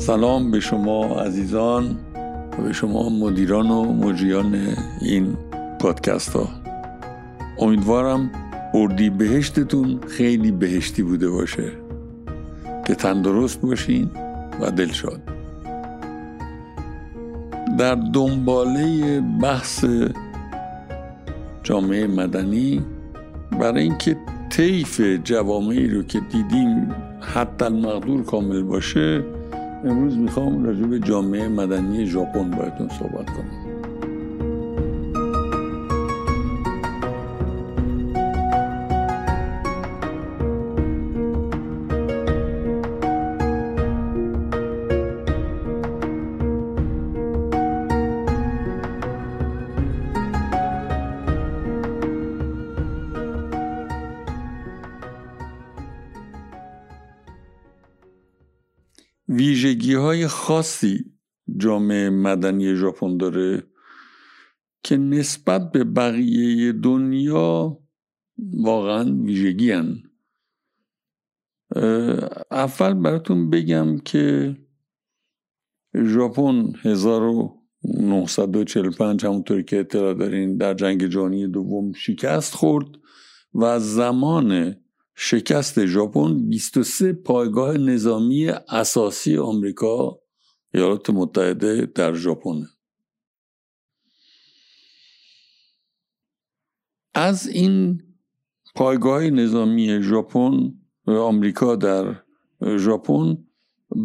سلام به شما عزیزان و به شما مدیران و مجریان این پادکست ها امیدوارم اردی بهشتتون خیلی بهشتی بوده باشه که تندرست باشین و دلشاد در دنباله بحث جامعه مدنی برای اینکه طیف جوامعی رو که دیدیم حتی المقدور کامل باشه امروز می‌خوام راجع به جامعه مدنی ژاپن باهاتون صحبت کنم. ویژگی های خاصی جامعه مدنی ژاپن داره که نسبت به بقیه دنیا واقعا ویژگی هن. اول براتون بگم که ژاپن 1945 همونطوری که اطلاع دارین در جنگ جهانی دوم شکست خورد و زمان شکست ژاپن 23 پایگاه نظامی اساسی آمریکا ایالات متحده در ژاپن. از این پایگاه نظامی ژاپن و آمریکا در ژاپن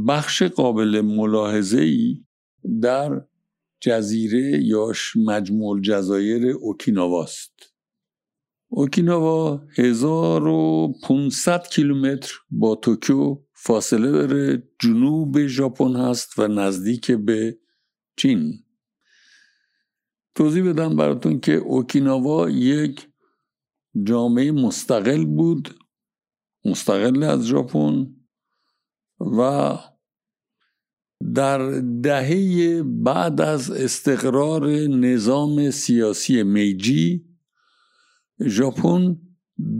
بخش قابل ملاحظه ای در جزیره یا مجموع جزایر اوکیناواست اوکیناوا 1500 کیلومتر با توکیو فاصله داره جنوب ژاپن هست و نزدیک به چین. توضیح بدم براتون که اوکیناوا یک جامعه مستقل بود مستقل از ژاپن و در دهه بعد از استقرار نظام سیاسی میجی ژاپن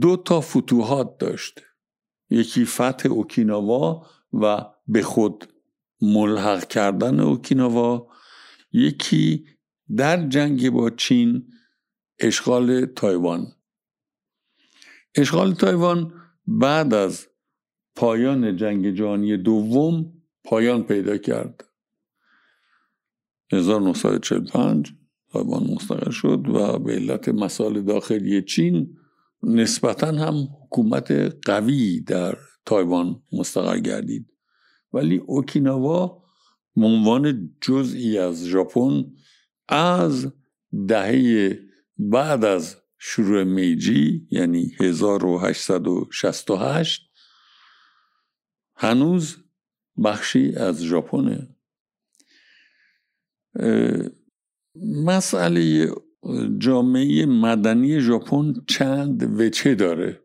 دو تا فتوحات داشت. یکی فتح اوکیناوا و به خود ملحق کردن اوکیناوا. یکی در جنگ با چین اشغال تایوان. اشغال تایوان بعد از پایان جنگ جهانی دوم پایان پیدا کرد. 1945 تایوان مستقل شد و به علت مسائل داخلی چین نسبتا هم حکومت قوی در تایوان مستقر گردید. ولی اوکیناوا عنوان جزئی از ژاپن از دهه بعد از شروع میجی یعنی 1868 هنوز بخشی از ژاپنه. مسئله جامعه مدنی ژاپن چند وچه داره؟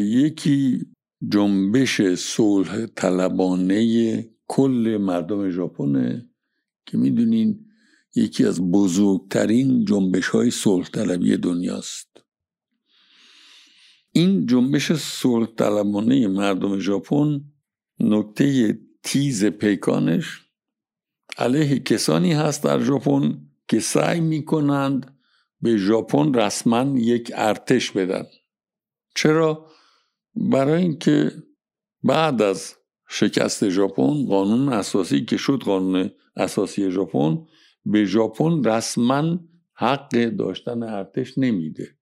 یکی جنبش صلح طلبانه کل مردم ژاپنه که می‌دونین یکی از بزرگترین جنبش های صلح طلبی دنیاست. این جنبش صلح طلبانه مردم ژاپن نکته تیز پیکانش علیه کسانی هست در ژاپن که سعی می کنند به ژاپن رسما یک ارتش بدن. چرا؟ برای اینکه بعد از شکست ژاپن قانون اساسی که شد قانون اساسی ژاپن به ژاپن رسما حق داشتن ارتش نمیده.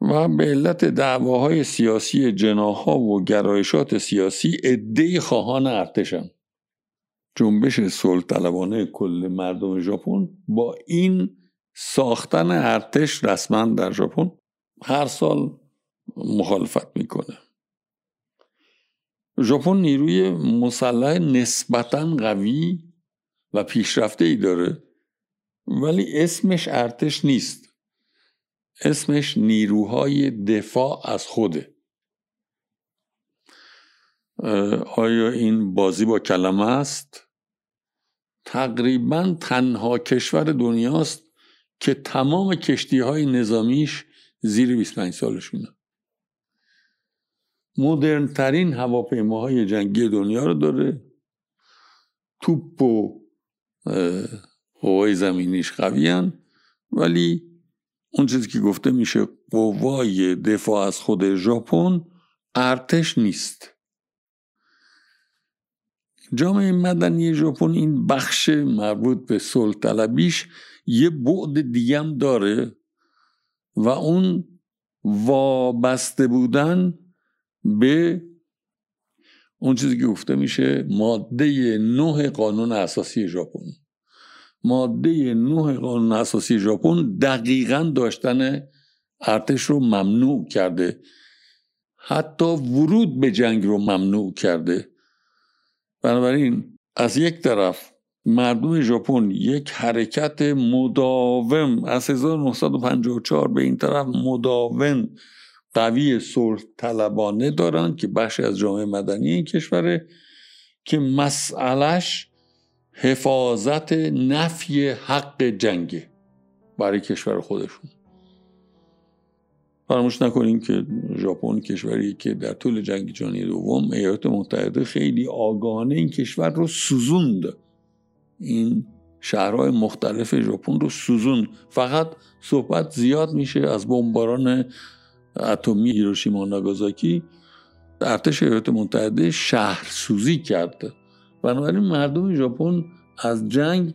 و به علت دعواهای سیاسی جناها و گرایشات سیاسی عده خواهان ارتشن جنبش صلح طلبانه کل مردم ژاپن با این ساختن ارتش رسما در ژاپن هر سال مخالفت می‌کنه. ژاپن نیروی مسلح نسبتا قوی و پیشرفته ای داره ولی اسمش ارتش نیست. اسمش نیروهای دفاع از خوده. آیا این بازی با کلمه است؟ تقریبا تنها کشور دنیاست که تمام کشتی های نظامیش زیر 25 سالشونه. مدرن ترین هواپیماهای جنگی دنیا رو داره. توپ و قوای زمینیش قوی ولی اون چیزی که گفته میشه قوای دفاع از خود ژاپن ارتش نیست. جامعه مدنی ژاپن این بخش مربوط به صلح طلبیش یه بعد دیگم داره و اون وابسته بودن به اون چیزی که گفته میشه ماده نه قانون اساسی ژاپن. ماده نه قانون اساسی ژاپن دقیقا داشتن ارتش رو ممنوع کرده. حتی ورود به جنگ رو ممنوع کرده. بنابراین از یک طرف مردم ژاپن یک حرکت مداوم از 1954 به این طرف مداوم قوی صلح طلبانه دارن که بخشی از جامعه مدنی این کشوره که مسئلش حفاظت نفی حق جنگه برای کشور خودشون. فراموش نکنیم که ژاپن کشوری که در طول جنگ جهانی دوم ایالات متحده خیلی آگاهانه این کشور رو سوزوند این شهرهای مختلف ژاپن رو سوزوند. فقط صحبت زیاد میشه از بمباران اتمی هیروشیما و ناگازاکی. ارتش ایالات متحده شهر سوزی کرده. بنابراین مردم ژاپن از جنگ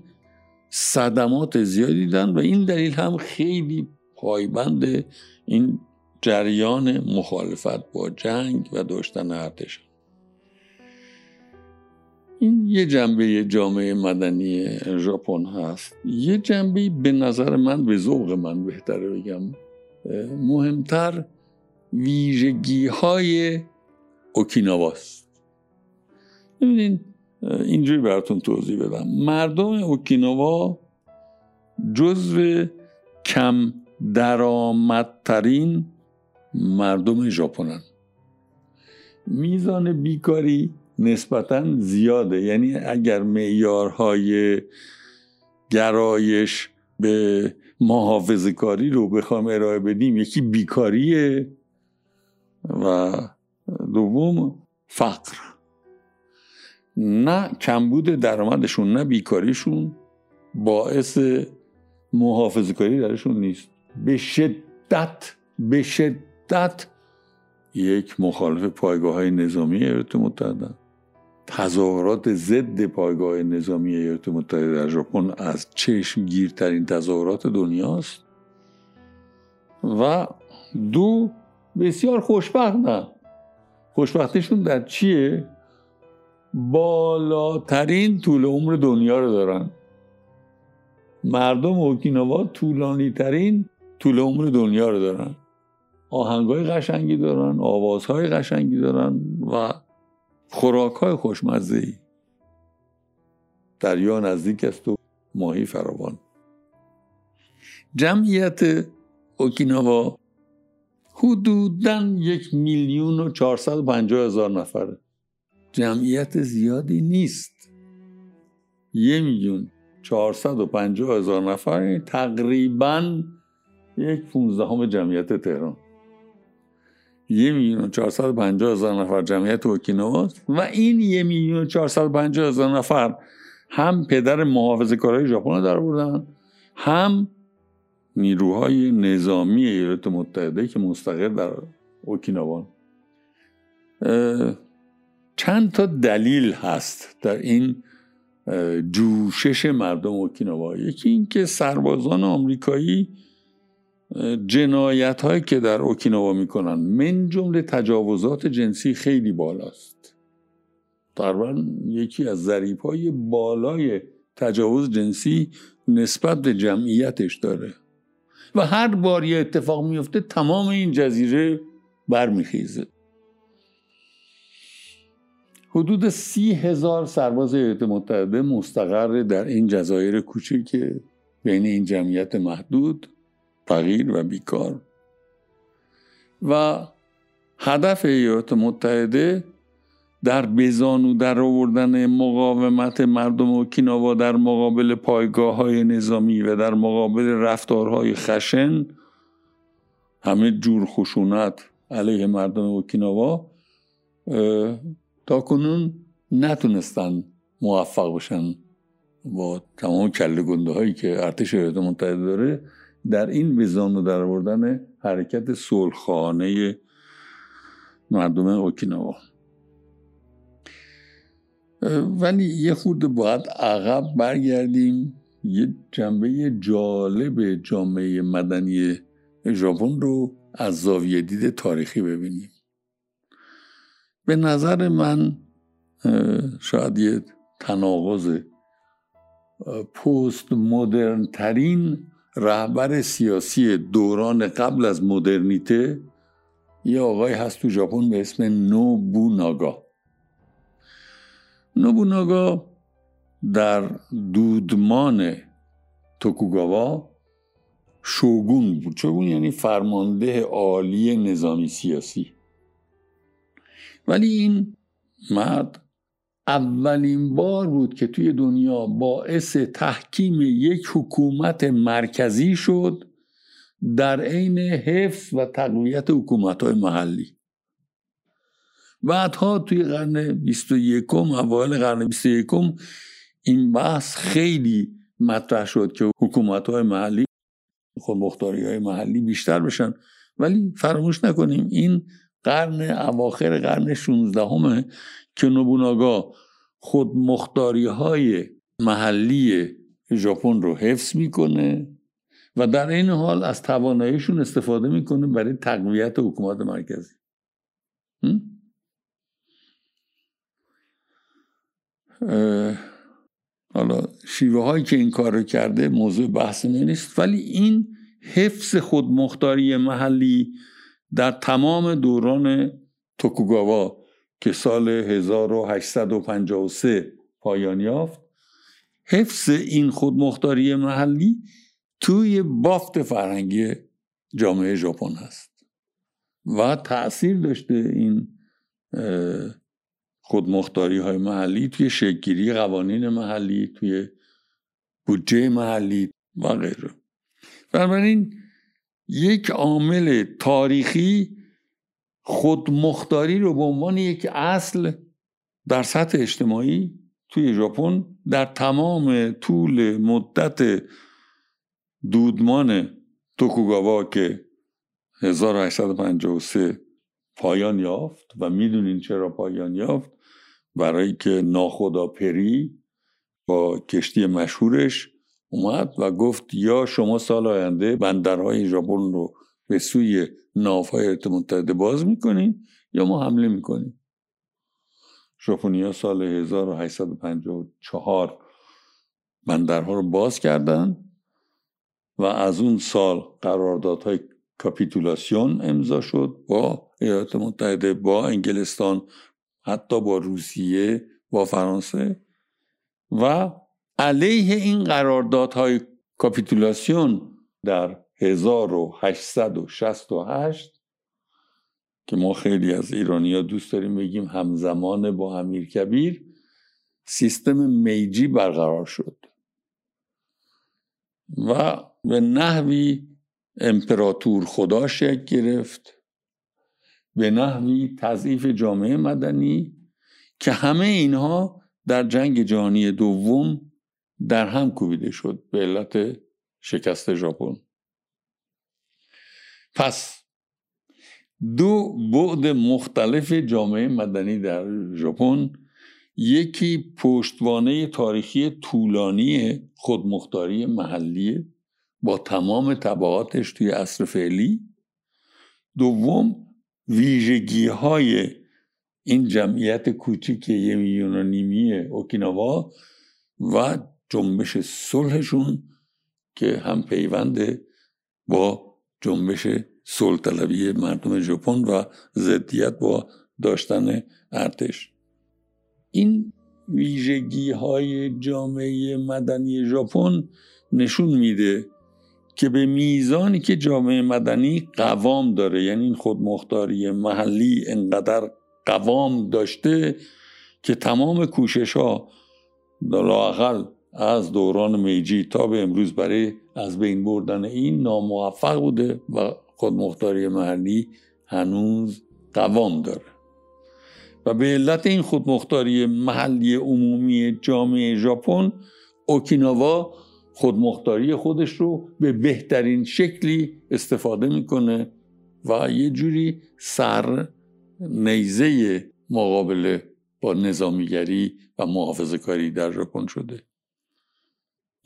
صدمات زیادی دیدن و این دلیل هم خیلی پایبند این جریان مخالفت با جنگ و داشتن ارتش. این یه جنبه جامعه مدنی ژاپن هست. یه جنبه به نظر من به ذوق من بهتره بگم مهمتر ویژگی های اوکیناواست ببینید اینجوری براتون توضیح بدم. مردم اوکیناوا جزو کم درآمدترین مردم ژاپنن. میزان بیکاری نسبتا زیاده. یعنی اگر معیارهای گرایش به محافظ کاری رو بخوام ارائه بدیم یکی بیکاریه و دوم فقر. نه کمبود درآمدشون نه بیکاریشون باعث محافظ کاری درشون نیست. به شدت به شدت یک مخالف پایگاه های نظامی ایالات متحده. تظاهرات ضد پایگاه نظامی ایالات متحده در ژاپن از چشم گیرترین تظاهرات دنیاست. و دو بسیار خوشبختن خوشبختیشون در چیه؟ بالاترین طول عمر دنیا رو دارن. مردم اوکیناوا طولانی ترین طول عمر دنیا رو دارن. آهنگای قشنگی دارن آوازهای قشنگی دارن و خوراک های خوشمزه ای دریا نزدیک است و ماهی فراوان. جمعیت اوکیناوا حدودا یک میلیون و چهارصد پنجاه هزار نفره. جمعیت زیادی نیست. یه میلیون چهارصد و پنجاه هزار نفر تقریبا یک پونزدهم جمعیت تهران. یه میلیون پنجاه هزار نفر جمعیت اوکیناواست و این یه میلیون پنجاه هزار نفر هم پدر محافظ کارهای ژاپن در بردن هم نیروهای نظامی ایالات متحده که مستقر در اوکیناوان چند تا دلیل هست در این جوشش مردم اوکیناوا. یکی اینکه سربازان آمریکایی جنایت هایی که در اوکیناوا می‌کنن. من جمله تجاوزات جنسی خیلی بالاست. تقریبا یکی از ظریف های بالای تجاوز جنسی نسبت به جمعیتش داره. و هر بار یه اتفاق میفته تمام این جزیره برمیخیزه. حدود سی هزار سرباز ایالات متحده مستقر در این جزایر کوچیک بین این جمعیت محدود فقیر و بیکار. و هدف ایالات متحده در بزانو در آوردن مقاومت مردم اوکیناوا در مقابل پایگاه های نظامی و در مقابل رفتارهای خشن همه جور خشونت علیه مردم اوکیناوا تا کنون نتونستن موفق بشن با تمام کله گنده هایی که ارتش ایالات متحده داره. در این به زانو در آوردن حرکت صلحخانه مردم اوکیناوا. ولی یه خود باید عقب برگردیم. یه جنبه جالب جامعه مدنی ژاپن رو از زاویه دید تاریخی ببینیم. به نظر من شاید یه تناقض پست مدرن ترین رهبر سیاسی دوران قبل از مدرنیته یه آقای هست تو ژاپن به اسم نوبوناگا. نوبوناگا در دودمان توکوگاوا شوگون بود. شوگون یعنی فرمانده عالی نظامی سیاسی. ولی این مرد اولین بار بود که توی دنیا باعث تحکیم یک حکومت مرکزی شد در عین حفظ و تقویت حکومت های محلی. بعدها توی قرن 21 اوایل قرن 21 این بحث خیلی مطرح شد که حکومت های محلی خود مختاری های محلی بیشتر بشن. ولی فراموش نکنیم این قرن اواخر قرن 16 همه که نوبوناگا خود مختاری های محلی ژاپن رو حفظ می‌کنه و در این حال از تواناییشون استفاده می‌کنه برای تقویت حکومت مرکزی. حالا شیوه هایی که این کار رو کرده موضوع بحث نیست ولی این حفظ خودمختاری محلی در تمام دوران توکوگاوا که سال 1853 پایان یافت حفظ این خودمختاری محلی توی بافت فرهنگی جامعه ژاپن هست و تاثیر داشته این خودمختاری های محلی توی شکلگیری قوانین محلی توی بودجه محلی و غیره. بنابراین یک عامل تاریخی خودمختاری رو به عنوان یک اصل در سطح اجتماعی توی ژاپن در تمام طول مدت دودمان توکوگاوا که 1853 پایان یافت و می‌دونین چرا پایان یافت؟ برای که ناخدا پری با کشتی مشهورش اومد و گفت یا شما سال آینده بندرهای ژاپن رو به سوی نافهای متحده باز می‌کنین یا ما حمله می‌کنیم؟ ژاپنیا سال 1854 بندرها رو باز کردن و از اون سال قراردادهای کاپیتولاسیون امضا شد با ایالات متحده با انگلستان حتی با روسیه با فرانسه و علیه این قراردادهای کاپیتولاسیون در 1868 که ما خیلی از ایرانیا دوست داریم بگیم همزمان با امیر کبیر سیستم میجی برقرار شد. و به نحوی امپراتور خدا شکل گرفت به نحوی تضعیف جامعه مدنی که همه اینها در جنگ جهانی دوم در هم کوبیده شد به علت شکست ژاپن. پس دو بعد مختلف جامعه مدنی در ژاپن یکی پشتوانه تاریخی طولانی خودمختاری محلی با تمام طبعاتش توی عصر فعلی. دوم ویژگی های این جمعیت کوچیک یه میلیون و نیمی اوکیناوا و جنبش صلحشون که هم پیونده با جنبش صلح طلبی مردم ژاپن و ضدیت با داشتن ارتش. این ویژگی های جامعه مدنی ژاپن نشون میده که به میزانی که جامعه مدنی قوام داره یعنی این خودمختاری محلی انقدر قوام داشته که تمام کوشش ها لاقل از دوران میجی تا به امروز برای از بین بردن این ناموفق بوده و خودمختاری محلی هنوز قوام داره. و به علت این خودمختاری محلی عمومی جامعه ژاپن اوکیناوا خودمختاری خودش رو به بهترین شکلی استفاده می‌کنه و یه جوری سر نیزه مقابله با نظامیگری و محافظه کاری در ژاپن شده.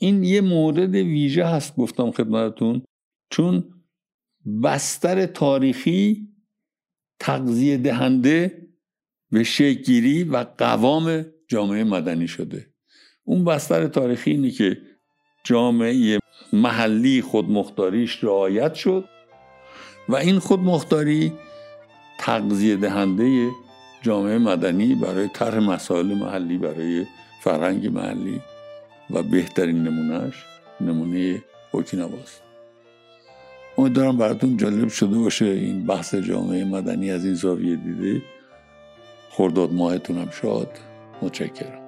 این یه مورد ویژه هست گفتم خدمتتون چون بستر تاریخی تغذیه دهنده به شکلگیری و قوام جامعه مدنی شده. اون بستر تاریخی اینه که جامعه محلی خودمختاریش رعایت شد و این خودمختاری تغذیه دهنده جامعه مدنی برای طرح مسائل محلی برای فرهنگ محلی و بهترین نمونهش نمونه اوکیناواست امیدوارم براتون جالب شده باشه این بحث جامعه مدنی از این زاویه دیده. خرداد ماهتونم شاد. متشکرم.